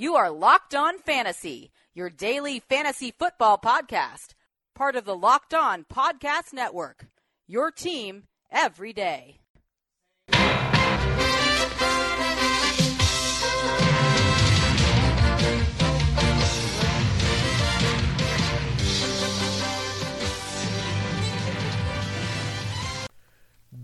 You are Locked On Fantasy, your daily fantasy football podcast, part of the Locked On Podcast Network. Your team every day.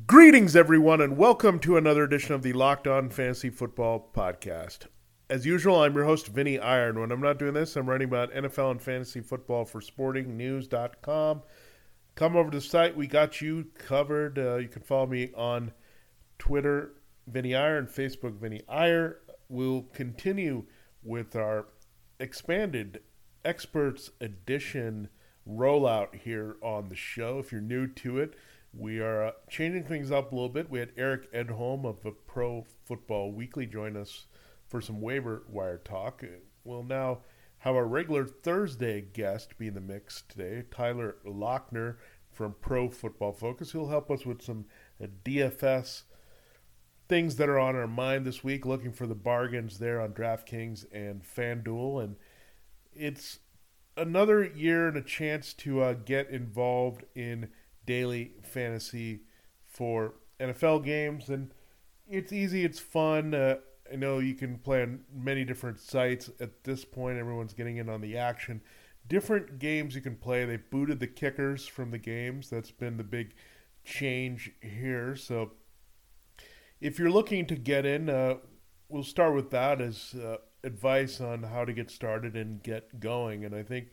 Greetings, everyone, and welcome to another edition of the Locked On Fantasy Football Podcast. As usual, I'm your host, Vinny Iyer. When I'm not doing this, I'm writing about NFL and fantasy football for sportingnews.com. Come over to the site. We got you covered. Uh, you can follow me on Twitter, Vinny Iyer, Facebook, Vinny Iyer. We'll continue with our expanded experts edition rollout here on the show. If you're new to it, we are uh, changing things up a little bit. We had Eric Edholm of the Pro Football Weekly join us for some waiver wire talk. We'll now have our regular Thursday guest be in the mix today, Tyler Loechner from Pro Football Focus. He'll help us with some uh, DFS things that are on our mind this week, looking for the bargains there on DraftKings and FanDuel. And it's another year and a chance to uh, get involved in daily fantasy for NFL games. And it's easy, it's fun. Uh, I know you can play on many different sites at this point. Everyone's getting in on the action. Different games you can play. They booted the kickers from the games. That's been the big change here. So if you're looking to get in, uh, we'll start with that as uh, advice on how to get started and get going. And I think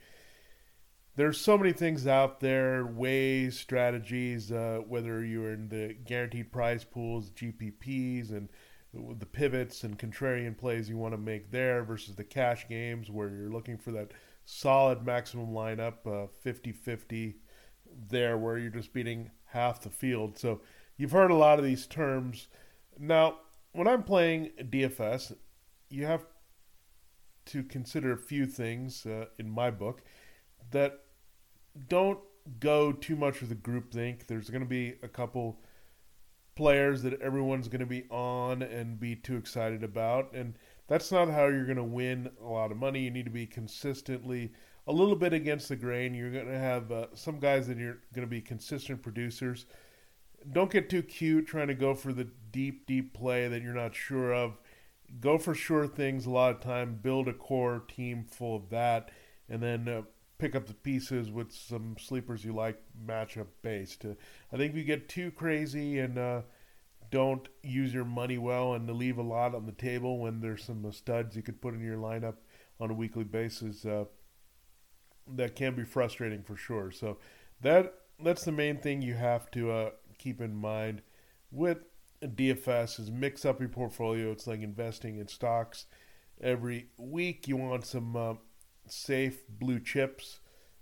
there's so many things out there, ways, strategies, uh, whether you're in the guaranteed prize pools, GPPs, and the pivots and contrarian plays you want to make there versus the cash games where you're looking for that solid maximum lineup, 50 uh, 50 there where you're just beating half the field. So you've heard a lot of these terms. Now, when I'm playing DFS, you have to consider a few things uh, in my book that don't go too much with the group think. There's going to be a couple players that everyone's going to be on and be too excited about. And that's not how you're going to win a lot of money. You need to be consistently a little bit against the grain. You're going to have uh, some guys that you're going to be consistent producers. Don't get too cute trying to go for the deep, deep play that you're not sure of. Go for sure things a lot of time. Build a core team full of that, and then uh, pick up the pieces with some sleepers you like matchup based. Uh, I think if you get too crazy and uh, don't use your money well and leave a lot on the table when there's some studs you could put in your lineup on a weekly basis, uh, that can be frustrating for sure. So that that's the main thing you have to uh, keep in mind with DFS is mix up your portfolio. It's like investing in stocks every week. You want some uh, safe blue chips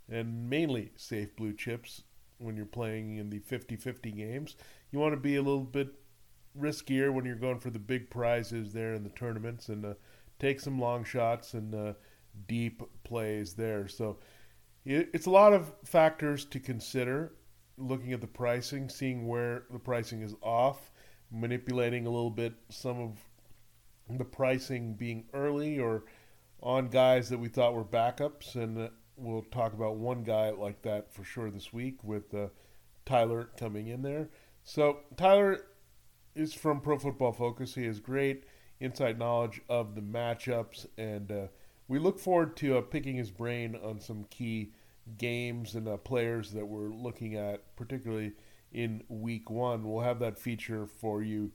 and mainly safe blue chips when you're playing in the 50-50 games. You want to be a little bit riskier when you're going for the big prizes there in the tournaments and uh, take some long shots and uh, deep plays there. So it's a lot of factors to consider looking at the pricing, seeing where the pricing is off, manipulating a little bit some of the pricing being early or on guys that we thought were backups. And we'll talk about one guy like that for sure this week with uh, Tyler coming in there. So Tyler is from Pro Football Focus. He has great inside knowledge of the matchups, and uh, we look forward to uh, picking his brain on some key games and uh, players that we're looking at, particularly in Week One. We'll have that feature for you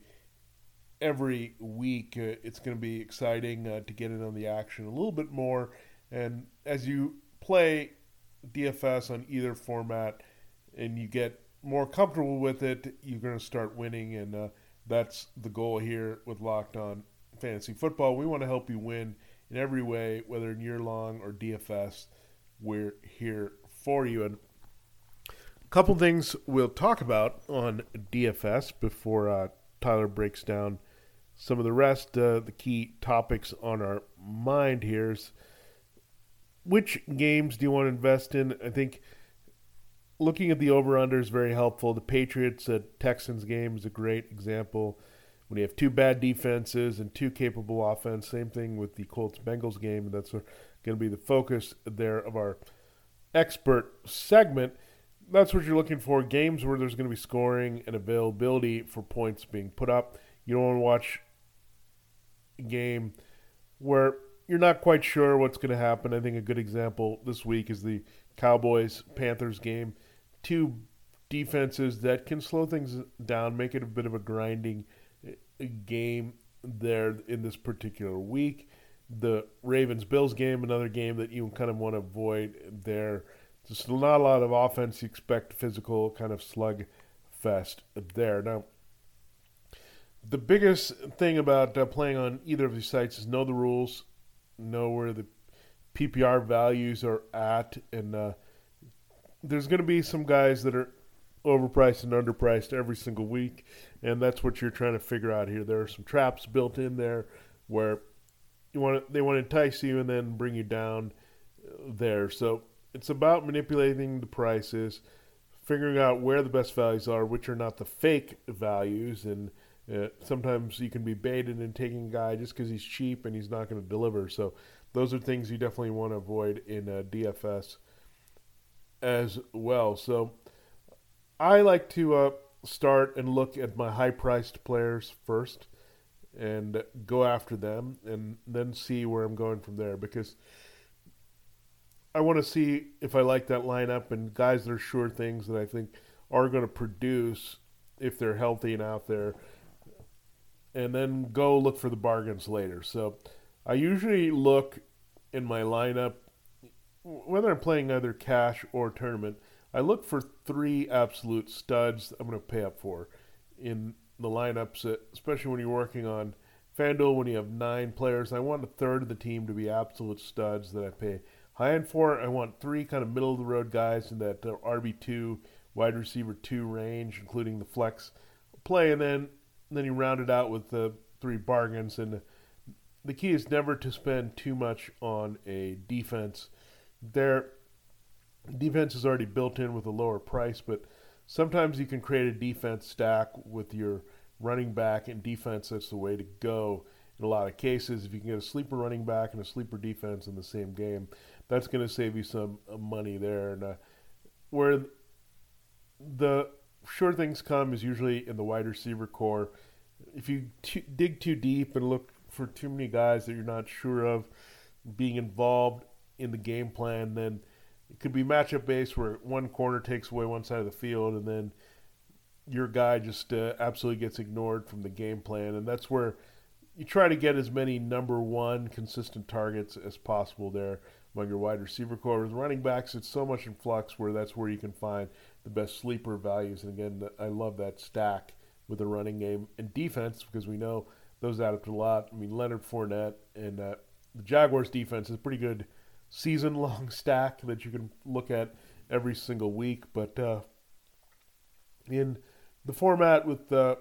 every week. Uh, it's going to be exciting uh, to get in on the action a little bit more, and as you play DFS on either format and you get more comfortable with it, you're going to start winning. And uh, that's the goal here with Locked On Fantasy Football. We want to help you win in every way, whether in year long or DFS. We're here for you. And a couple things we'll talk about on DFS before uh, Tyler breaks down some of the rest. Uh, the key topics on our mind here is which games do you want to invest in? I think looking at the over under is very helpful. The Patriots at Texans game is a great example. when you have two bad defenses and two capable offense. Same thing with the Colts Bengals game. That's going to be the focus there of our expert segment. That's what you're looking for games where there's going to be scoring and availability for points being put up. You don't want to watch game where you're not quite sure what's going to happen. I think a good example this week is the Cowboys Panthers game. Two defenses that can slow things down, make it a bit of a grinding eh, game there in this particular week. The Ravens Bills game, another game that you kind of want to avoid there. Just not a lot of offense. You expect physical kind of slug fest there. Now, the biggest thing about uh, playing on either of these sites is know the rules, know where the PPR values are at, and uh, there's going to be some guys that are overpriced and underpriced every single week, and that's what you're trying to figure out here. There are some traps built in there where you want to, they want to entice you and then bring you down there. So it's about manipulating the prices, figuring out where the best values are, which are not the fake values, and uh, sometimes you can be baited in taking a guy just because he's cheap and he's not going to deliver. So those are things you definitely want to avoid in uh, DFS as well. So I like to uh, start and look at my high priced players first and go after them and then see where I'm going from there because I want to see if I like that lineup and guys that are sure things that I think are going to produce if they're healthy and out there and then go look for the bargains later. So I usually look in my lineup whether I'm playing either cash or tournament, I look for three absolute studs I'm going to pay up for in the lineups, especially when you're working on FanDuel when you have nine players. I want a third of the team to be absolute studs that I pay high end for. I want three kind of middle of the road guys in that uh, RB2, wide receiver two range, including the flex play, and then then you round it out with the three bargains. And the key is never to spend too much on a defense. Their defense is already built in with a lower price, but sometimes you can create a defense stack with your running back and defense. That's the way to go in a lot of cases. If you can get a sleeper running back and a sleeper defense in the same game, that's going to save you some uh, money there. And uh, where the sure things come is usually in the wide receiver corps. If you t- dig too deep and look for too many guys that you're not sure of being involved in the game plan, then it could be matchup based where one corner takes away one side of the field and then your guy just uh, absolutely gets ignored from the game plan. And that's where you try to get as many number one consistent targets as possible there among your wide receiver corps. With running backs, it's so much in flux where that's where you can find the best sleeper values. And again, I love that stack with the running game and defense because we know those add up to a lot. I mean, Leonard Fournette and uh, the Jaguars defense is pretty good season long stack that you can look at every single week. But uh, in the format with the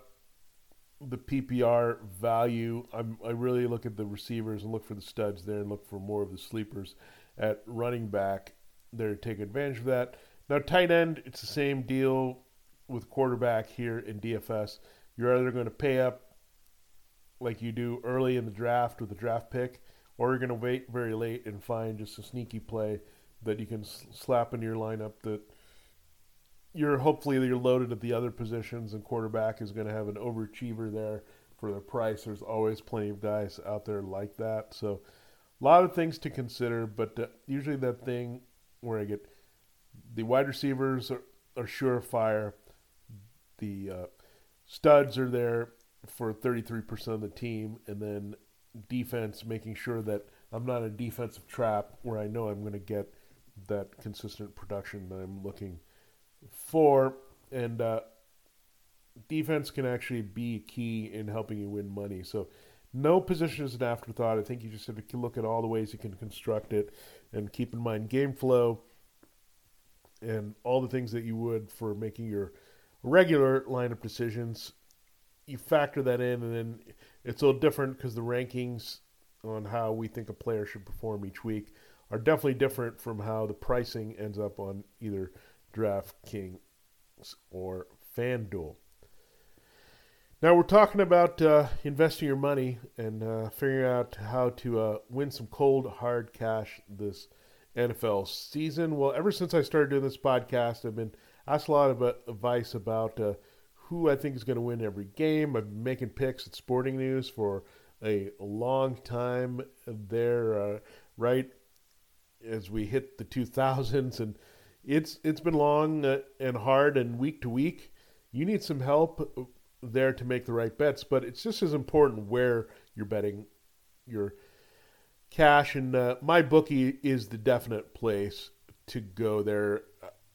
the PPR value, I'm, I really look at the receivers and look for the studs there and look for more of the sleepers at running back there to take advantage of that. Now, tight end, it's the same deal with quarterback here in DFS. You're either going to pay up like you do early in the draft with a draft pick, or you're going to wait very late and find just a sneaky play that you can slap into your lineup that you're hopefully you're loaded at the other positions and quarterback is going to have an overachiever there for the price. There's always plenty of guys out there like that. So a lot of things to consider, but uh, usually that thing where I get the wide receivers are, are surefire. The uh, studs are there for 33% of the team, and then defense, making sure that I'm not a defensive trap where I know I'm going to get that consistent production that I'm looking for. And uh, defense can actually be key in helping you win money. So, no position is an afterthought. I think you just have to look at all the ways you can construct it and keep in mind game flow and all the things that you would for making your regular lineup decisions. You factor that in, and then it's a little different because the rankings on how we think a player should perform each week are definitely different from how the pricing ends up on either DraftKings or FanDuel. Now we're talking about uh, investing your money and uh, figuring out how to uh, win some cold hard cash this NFL season. Well, ever since I started doing this podcast, I've been asked a lot of advice about uh, who I think is going to win every game. I've been making picks at Sporting News for a long time there, uh, right as we hit the 2000s, and it's it's been long uh, and hard and week to week. You need some help there to make the right bets, but it's just as important where you're betting your cash. And uh, my bookie is the definite place to go there.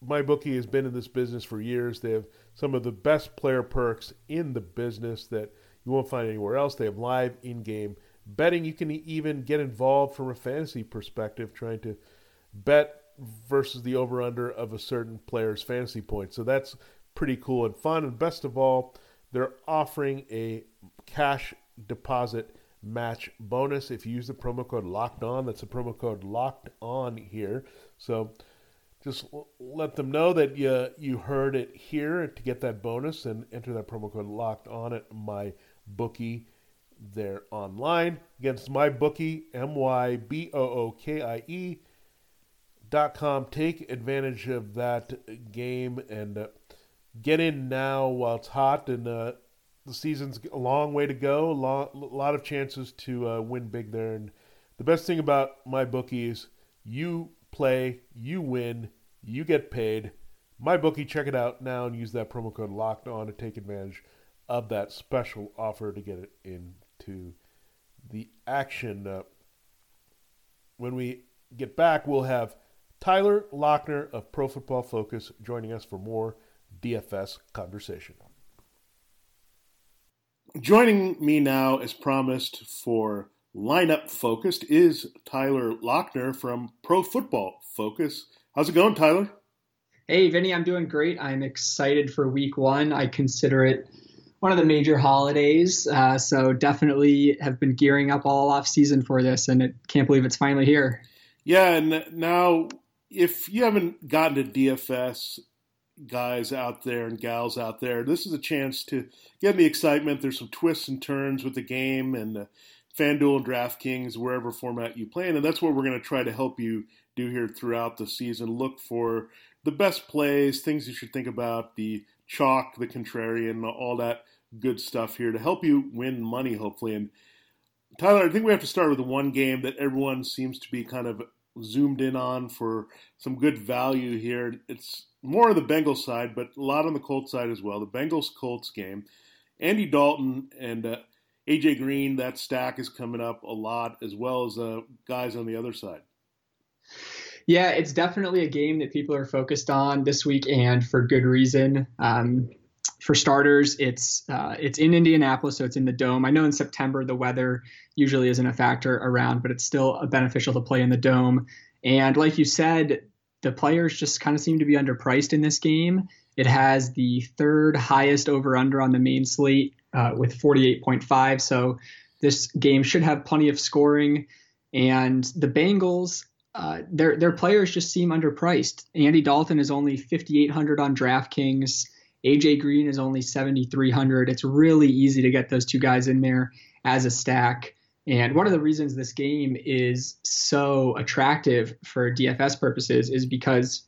My bookie has been in this business for years. They have some of the best player perks in the business that you won't find anywhere else. They have live in-game betting. You can even get involved from a fantasy perspective, trying to bet versus the over/under of a certain player's fantasy points. So that's pretty cool and fun. And best of all, they're offering a cash deposit match bonus if you use the promo code locked on. That's the promo code locked on here. So just let them know that you you heard it here to get that bonus and enter that promo code locked on at my bookie there online against my bookie m y b o o k i e dot com take advantage of that game and uh, get in now while it's hot and uh, the season's a long way to go. A lot, a lot of chances to uh, win big there. And the best thing about my bookie is you play, you win, you get paid. My bookie, check it out now and use that promo code locked on to take advantage of that special offer to get it into the action. Uh, when we get back, we'll have Tyler Loechner of Pro Football Focus joining us for more DFS conversation. Joining me now, as promised, for lineup focused is Tyler Loechner from Pro Football Focus. How's it going, Tyler? Hey, Vinny, I'm doing great. I'm excited for week one. I consider it one of the major holidays, uh, so definitely have been gearing up all off season for this, and it, can't believe it's finally here. Yeah, and now if you haven't gotten to DFS guys out there and gals out there. This is a chance to get the excitement. There's some twists and turns with the game and uh, FanDuel and DraftKings, wherever format you play in. And that's what we're going to try to help you do here throughout the season. Look for the best plays, things you should think about, the chalk, the contrarian, all that good stuff here to help you win money, hopefully. And Tyler, I think we have to start with the one game that everyone seems to be kind of zoomed in on for some good value here. It's more on the Bengals side, but a lot on the Colts side as well. The Bengals Colts game. Andy Dalton and uh, AJ Green, that stack is coming up a lot, as well as uh, guys on the other side. Yeah, it's definitely a game that people are focused on this week, and for good reason. Um, for starters, it's uh, it's in Indianapolis, so it's in the dome. I know in September the weather usually isn't a factor around, but it's still beneficial to play in the dome. And like you said, the players just kind of seem to be underpriced in this game. It has the third highest over under on the main slate uh, with 48.5. So this game should have plenty of scoring. And the Bengals, uh, their their players just seem underpriced. Andy Dalton is only 5,800 on DraftKings. AJ Green is only 7,300. It's really easy to get those two guys in there as a stack. And one of the reasons this game is so attractive for DFS purposes is because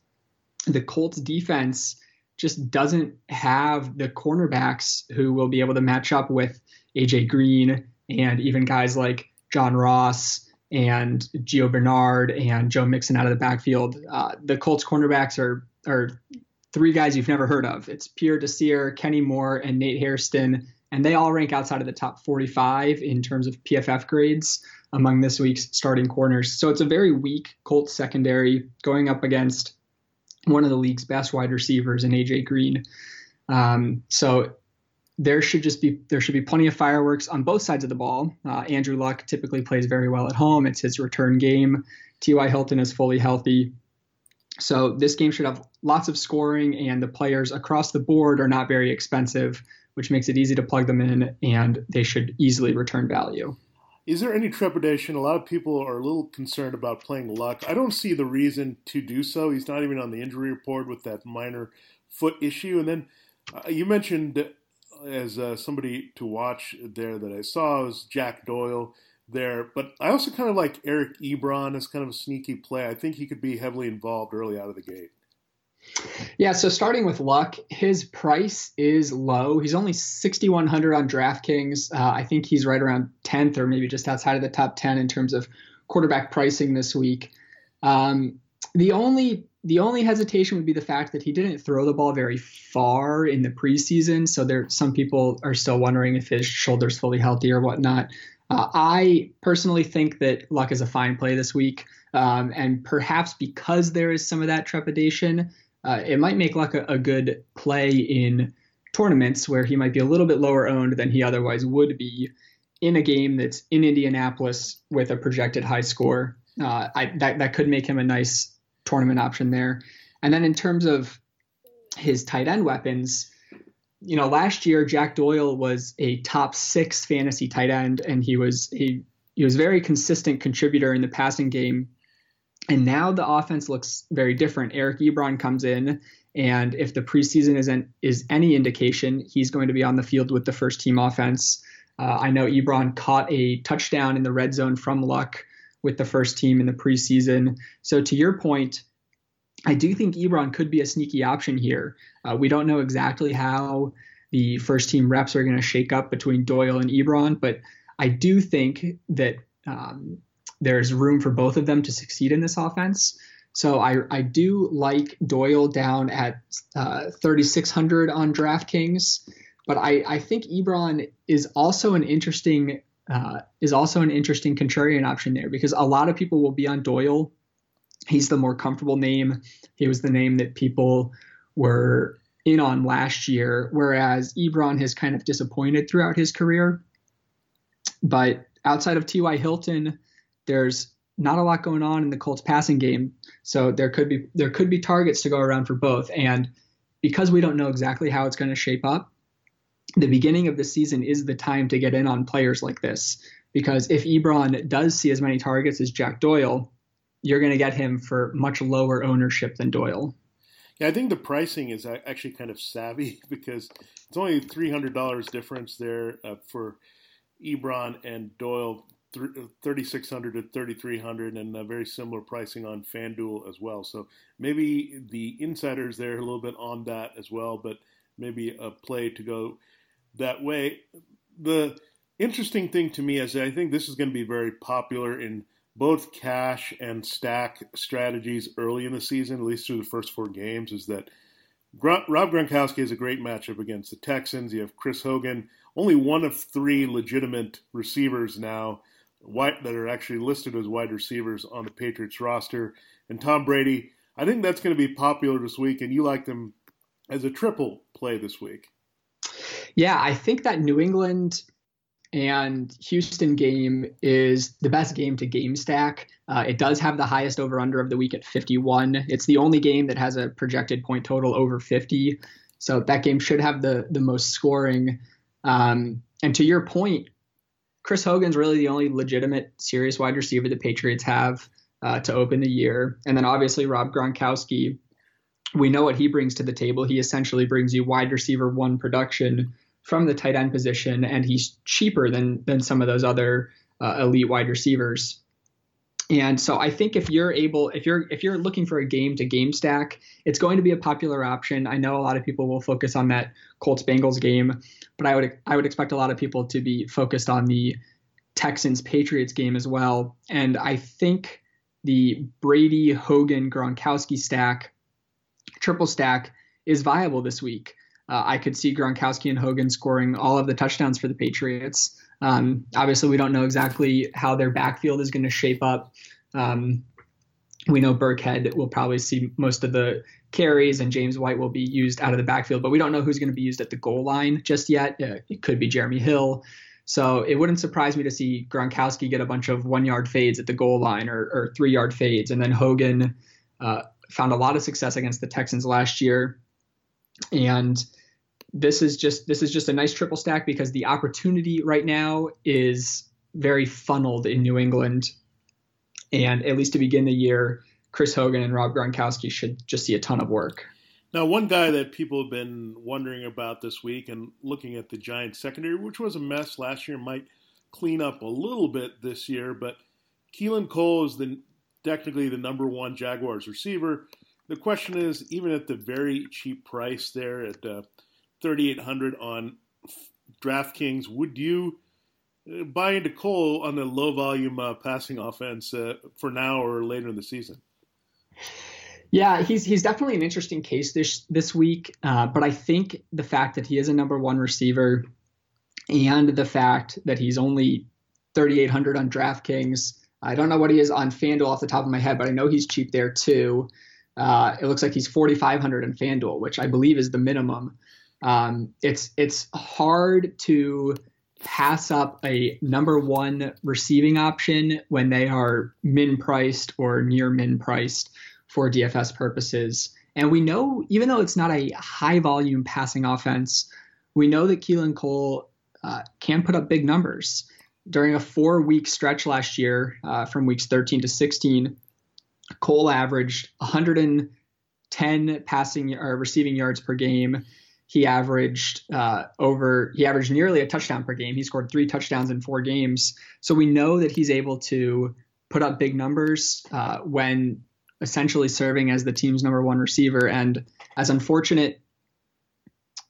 the Colts defense just doesn't have the cornerbacks who will be able to match up with AJ Green and even guys like John Ross and Gio Bernard and Joe Mixon out of the backfield. Uh, the Colts cornerbacks are are three guys you've never heard of. It's Pierre Desir, Kenny Moore, and Nate Hairston and they all rank outside of the top 45 in terms of PFF grades among this week's starting corners. So it's a very weak Colts secondary going up against one of the league's best wide receivers in AJ Green. Um, so there should just be there should be plenty of fireworks on both sides of the ball. Uh, Andrew Luck typically plays very well at home. It's his return game. T.Y. Hilton is fully healthy. So this game should have lots of scoring, and the players across the board are not very expensive which makes it easy to plug them in and they should easily return value. Is there any trepidation? A lot of people are a little concerned about playing Luck. I don't see the reason to do so. He's not even on the injury report with that minor foot issue. And then uh, you mentioned as uh, somebody to watch there that I saw was Jack Doyle there, but I also kind of like Eric Ebron as kind of a sneaky play. I think he could be heavily involved early out of the gate. Yeah, so starting with Luck, his price is low. He's only 6,100 on DraftKings. Uh, I think he's right around 10th or maybe just outside of the top 10 in terms of quarterback pricing this week. Um, the only the only hesitation would be the fact that he didn't throw the ball very far in the preseason. So there, some people are still wondering if his shoulder's fully healthy or whatnot. Uh, I personally think that Luck is a fine play this week, um, and perhaps because there is some of that trepidation, uh, it might make Luck a, a, good play in tournaments where he might be a little bit lower owned than he otherwise would be in a game that's in Indianapolis with a projected high score. Uh, I, that that could make him a nice tournament option there. And then in terms of his tight end weapons, you know, last year Jack Doyle was a top six fantasy tight end, and he was he he was very consistent contributor in the passing game and now the offense looks very different. Eric Ebron comes in, and if the preseason isn't is any indication, he's going to be on the field with the first team offense. Uh, I know Ebron caught a touchdown in the red zone from Luck with the first team in the preseason. So to your point, I do think Ebron could be a sneaky option here. Uh, we don't know exactly how the first team reps are going to shake up between Doyle and Ebron, but I do think that um, there's room for both of them to succeed in this offense. So I, I do like Doyle down at uh, 3,600 on DraftKings, but I, I think Ebron is also an interesting uh, is also an interesting contrarian option there because a lot of people will be on Doyle. He's the more comfortable name. He was the name that people were in on last year, whereas Ebron has kind of disappointed throughout his career. But outside of T.Y. Hilton, there's not a lot going on in the Colts passing game, so there could be there could be targets to go around for both. And because we don't know exactly how it's going to shape up, the beginning of the season is the time to get in on players like this. Because if Ebron does see as many targets as Jack Doyle, you're going to get him for much lower ownership than Doyle. Yeah, I think the pricing is actually kind of savvy because it's only three hundred dollars difference there uh, for Ebron and Doyle 3600 to 3300 and a very similar pricing on FanDuel as well. So maybe the insiders there a little bit on that as well, but maybe a play to go that way. The interesting thing to me is I think this is going to be very popular in both cash and stack strategies early in the season, at least through the first four games, is that Rob Gronkowski is a great matchup against the Texans. You have Chris Hogan, only one of three legitimate receivers now that are actually listed as wide receivers on the Patriots roster. And Tom Brady, I think that's going to be popular this week, and you like them as a triple play this week. Yeah, I think that New England and Houston game is the best game to game stack. Uh, it does have the highest over under of the week at 51. It's the only game that has a projected point total over 50. So that game should have the the most scoring. Um, and to your point, Chris Hogan's really the only legitimate serious wide receiver the Patriots have uh, to open the year. And then obviously Rob Gronkowski, we know what he brings to the table. He essentially brings you wide receiver one production from the tight end position, and he's cheaper than than some of those other uh, elite wide receivers. And so I think if you're able, if you're if you're looking for a game to game stack, it's going to be a popular option. I know a lot of people will focus on that Colts Bengals game, but I would I would expect a lot of people to be focused on the Texans Patriots game as well. And I think the Brady Hogan Gronkowski stack, triple stack, is viable this week. Uh, I could see Gronkowski and Hogan scoring all of the touchdowns for the Patriots. Um, obviously, we don't know exactly how their backfield is going to shape up. Um, we know Burkhead will probably see most of the carries, and James White will be used out of the backfield, but we don't know who's going to be used at the goal line just yet. Uh, it could be Jeremy Hill. So it wouldn't surprise me to see Gronkowski get a bunch of one yard fades at the goal line or, or three yard fades. And then Hogan uh, found a lot of success against the Texans last year. And this is just this is just a nice triple stack because the opportunity right now is very funneled in New England, and at least to begin the year, Chris Hogan and Rob Gronkowski should just see a ton of work. Now, one guy that people have been wondering about this week and looking at the Giants secondary, which was a mess last year, might clean up a little bit this year, but Keelan Cole is the technically the number one Jaguars receiver. The question is, even at the very cheap price there at uh, 3,800 on DraftKings, would you uh, buy into Cole on the low volume uh, passing offense uh, for now or later in the season? Yeah, he's he's definitely an interesting case this this week. Uh, but I think the fact that he is a number one receiver, and the fact that he's only 3,800 on DraftKings. I don't know what he is on FanDuel off the top of my head, but I know he's cheap there too. Uh, it looks like he's 4,500 in FanDuel, which I believe is the minimum. Um, it's it's hard to pass up a number one receiving option when they are min priced or near min priced for DFS purposes. And we know, even though it's not a high volume passing offense, we know that Keelan Cole uh, can put up big numbers. During a four week stretch last year, uh, from weeks 13 to 16, Cole averaged 110 passing or receiving yards per game. He averaged uh, over he averaged nearly a touchdown per game. He scored three touchdowns in four games. So we know that he's able to put up big numbers uh, when essentially serving as the team's number one receiver. And as unfortunate,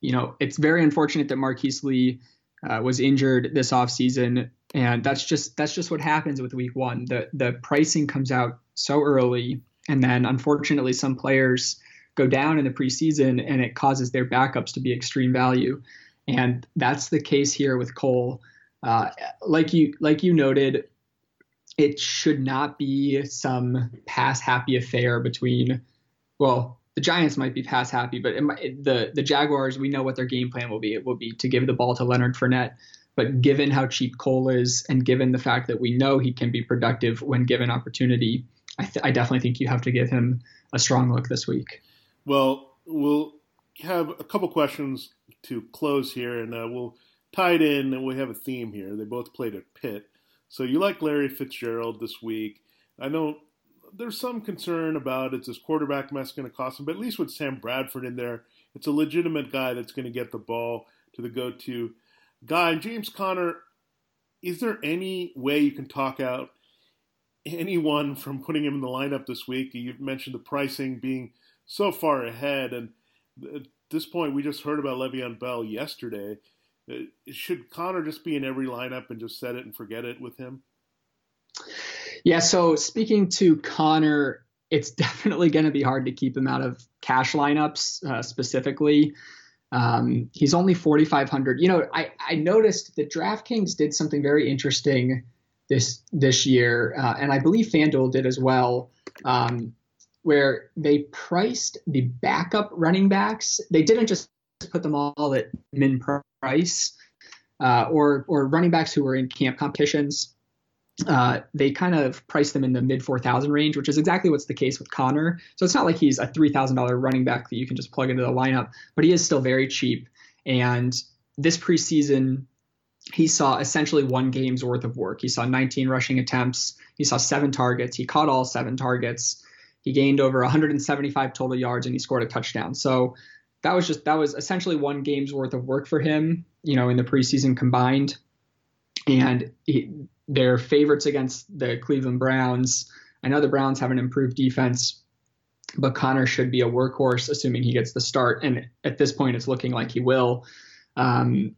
you know, it's very unfortunate that Marquise Lee uh, was injured this offseason. And that's just that's just what happens with week one. The the pricing comes out so early, and then unfortunately some players go down in the preseason and it causes their backups to be extreme value. And that's the case here with Cole. Uh, like you like you noted, it should not be some pass happy affair between, well, the Giants might be pass happy, but might, the the Jaguars, we know what their game plan will be. It will be to give the ball to Leonard Fournette. But given how cheap Cole is, and given the fact that we know he can be productive when given opportunity, I, th- I definitely think you have to give him a strong look this week. Well, we'll have a couple questions to close here, and uh, we'll tie it in, and we have a theme here. They both played at Pitt. So you like Larry Fitzgerald this week. I know there's some concern about is this quarterback mess going to cost him, but at least with Sam Bradford in there, it's a legitimate guy that's going to get the ball to the go-to guy. James Conner, is there any way you can talk out anyone from putting him in the lineup this week? You've mentioned the pricing being so far ahead, and at this point, we just heard about Le'Veon Bell yesterday. Uh, should Conner just be in every lineup and just set it and forget it with him? Yeah. So speaking to Conner, it's definitely going to be hard to keep him out of cash lineups uh, specifically. Um, he's only 4,500. You know, I, I noticed that DraftKings did something very interesting this this year, uh, and I believe FanDuel did as well, um, where they priced the backup running backs. They didn't just put them all at min price, uh, or or running backs who were in camp competitions. Uh, they kind of priced them in the mid 4,000 range, which is exactly what's the case with Conner. So it's not like he's a $3,000 running back that you can just plug into the lineup, but he is still very cheap. And this preseason, he saw essentially one game's worth of work. He saw 19 rushing attempts, he saw seven targets, he caught all seven targets, he gained over 175 total yards, and he scored a touchdown. So that was just that was essentially one game's worth of work for him, you know, in the preseason combined. And he, they're favorites against the Cleveland Browns. I know the Browns have an improved defense, but Conner should be a workhorse, assuming he gets the start. And at this point, it's looking like he will. Um,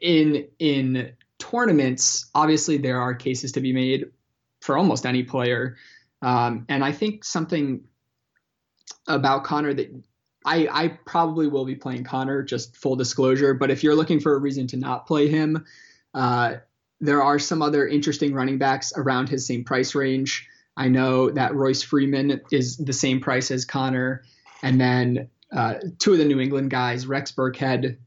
in in tournaments, obviously there are cases to be made for almost any player, um, and I think something about Conner that I, I probably will be playing Conner, just full disclosure. But if you're looking for a reason to not play him, uh, there are some other interesting running backs around his same price range. I know that Royce Freeman is the same price as Conner, And then uh, two of the New England guys, Rex Burkhead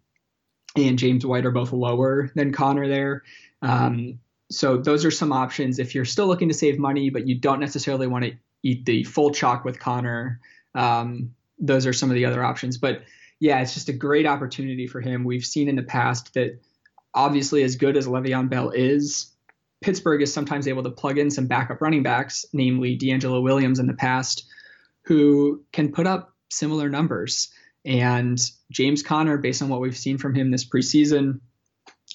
and James White, are both lower than Conner there. Um, so those are some options if you're still looking to save money, but you don't necessarily want to eat the full chalk with Conner. Um, those are some of the other options. But yeah, it's just a great opportunity for him. We've seen in the past that obviously, as good as Le'Veon Bell is, Pittsburgh is sometimes able to plug in some backup running backs, namely DeAngelo Williams in the past, who can put up similar numbers. And James Conner, based on what we've seen from him this preseason,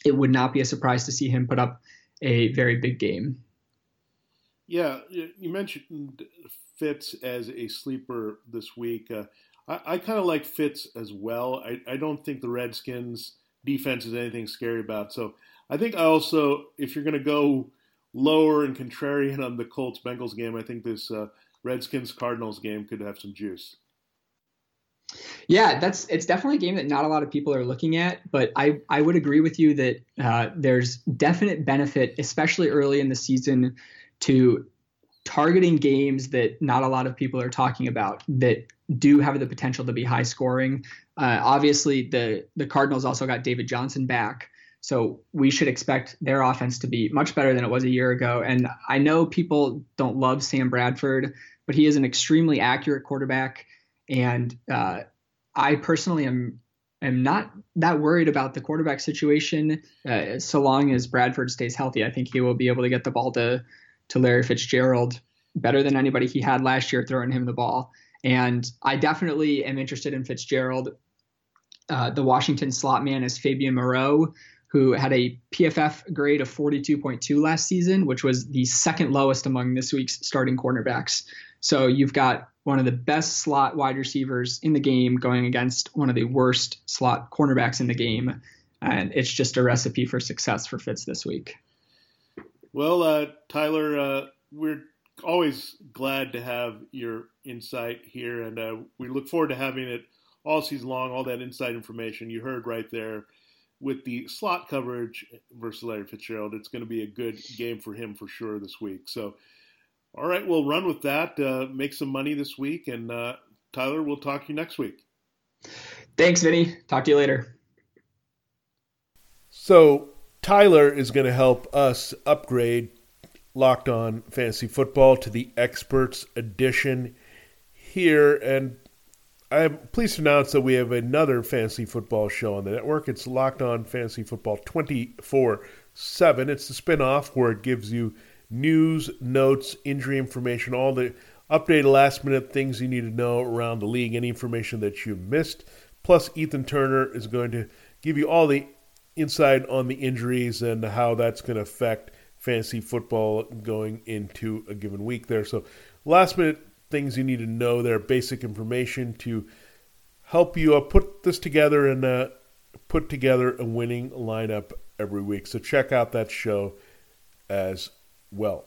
it would not be a surprise to see him put up a very big game. Yeah, you mentioned Fitz as a sleeper this week. Uh, I, I kind of like Fitz as well. I, I don't think the Redskins defense is anything scary about. So I think I also, if you're going to go lower and contrarian on the Colts Bengals game, I think this uh, Redskins Cardinals game could have some juice. Yeah, that's it's definitely a game that not a lot of people are looking at, but I I would agree with you that uh, there's definite benefit, especially early in the season, to targeting games that not a lot of people are talking about that do have the potential to be high scoring. Uh, obviously, the the Cardinals also got David Johnson back, so we should expect their offense to be much better than it was a year ago. And I know people don't love Sam Bradford, but he is an extremely accurate quarterback, and uh, I personally am am not that worried about the quarterback situation uh, so long as Bradford stays healthy. I think he will be able to get the ball to to Larry Fitzgerald better than anybody he had last year throwing him the ball. And I definitely am interested in Fitzgerald. Uh, the Washington slot man is Fabian Moreau, who had a PFF grade of 42.2 last season, which was the second lowest among this week's starting cornerbacks. So you've got one of the best slot wide receivers in the game going against one of the worst slot cornerbacks in the game. And it's just a recipe for success for Fitz this week. Well, uh, Tyler, uh, we're always glad to have your insight here, and uh, we look forward to having it all season long. All that inside information you heard right there with the slot coverage versus Larry Fitzgerald. It's going to be a good game for him for sure this week. So, all right, we'll run with that. Uh, make some money this week, and uh, Tyler, we'll talk to you next week. Thanks, Vinny. Talk to you later. So Tyler is going to help us upgrade Locked On Fantasy Football to the Experts Edition here. And I'm pleased to announce that we have another fantasy football show on the network. It's Locked On Fantasy Football 24 7. It's the spinoff where it gives you news, notes, injury information, all the updated last minute things you need to know around the league, any information that you missed. Plus, Ethan Turner is going to give you all the insight on the injuries and how that's going to affect fantasy football going into a given week there. So, last minute things you need to know there, basic information to help you uh, put this together and uh, put together a winning lineup every week. So, check out that show as well.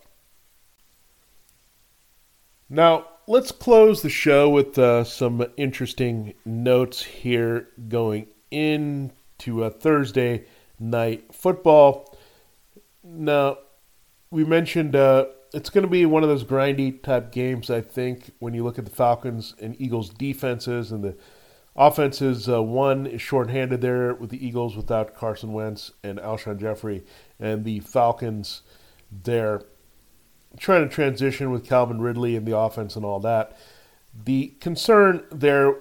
Now, let's close the show with uh, some interesting notes here going into a Thursday night football. Now, we mentioned uh, it's going to be one of those grindy type games, I think, when you look at the Falcons and Eagles defenses and the offenses. Uh, one is shorthanded there with the Eagles without Carson Wentz and Alshon Jeffery, and the Falcons they're trying to transition with Calvin Ridley and the offense and all that. The concern there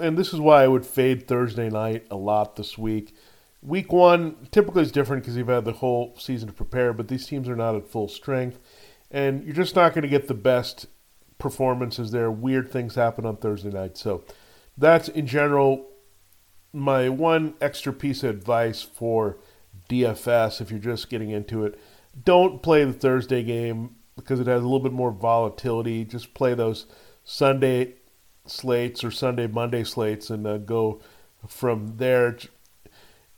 and this is why I would fade Thursday night a lot this week. Week one typically is different because you've had the whole season to prepare, but these teams are not at full strength, and you're just not going to get the best performances there. Weird things happen on Thursday night. So that's in general my one extra piece of advice for DFS if you're just getting into it. Don't play the Thursday game because it has a little bit more volatility. Just play those Sunday slates or Sunday, Monday slates and uh, go from there.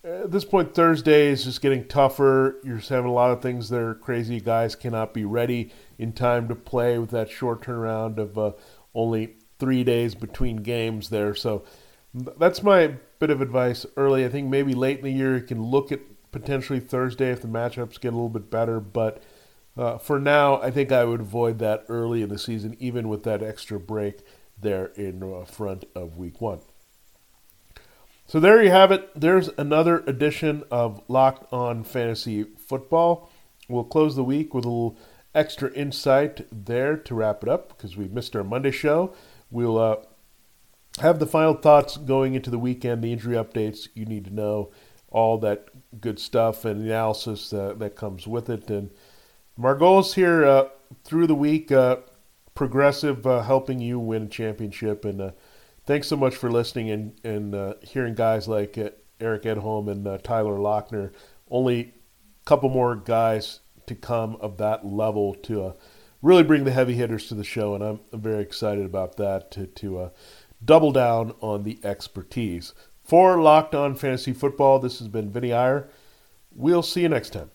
At this point, Thursday is just getting tougher. You're just having a lot of things that are crazy. Guys cannot be ready in time to play with that short turnaround of uh, only three days between games there. So that's my bit of advice early. I think maybe late in the year you can look at potentially Thursday if the matchups get a little bit better. But uh, for now, I think I would avoid that early in the season, even with that extra break there in uh, front of week one. So there you have it. There's another edition of Locked On Fantasy Football. We'll close the week with a little extra insight there to wrap it up because we missed our Monday show. We'll uh, have the final thoughts going into the weekend, the injury updates you need to know, all that good stuff and analysis uh, that comes with it. And our goals here uh, through the week uh, progressive uh, helping you win a championship and uh, thanks so much for listening and, and uh, hearing guys like uh, Eric Edholm and Tyler Loechner. Only a couple more guys to come of that level to really bring the heavy hitters to the show, and I'm, I'm very excited about that to, to double down on the expertise. For Locked On Fantasy Football, this has been Vinny Iyer. We'll see you next time.